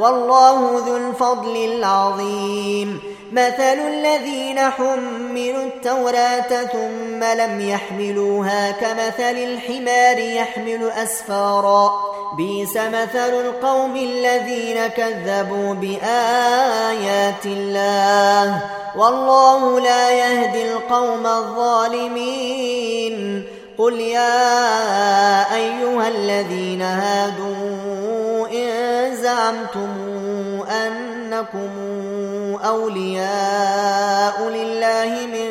والله ذو الفضل العظيم. مثل الذين حملوا التوراة ثم لم يحملوها كمثل الحمار يحمل أسفارا. بيس مثل القوم الذين كذبوا بآيات الله. والله لا يهدي القوم الظالمين. قل يا أيها الذين هادوا زعمتم أنكم أولياء لله من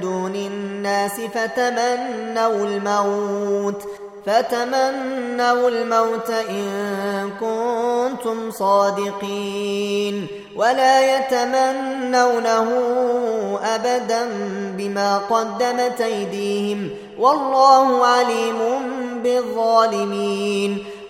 دون الناس فتمنوا الموت فتمنوا الموت إن كنتم صادقين ولا يتمنونه أبدا بما قدمت أيديهم والله عليم بالظالمين.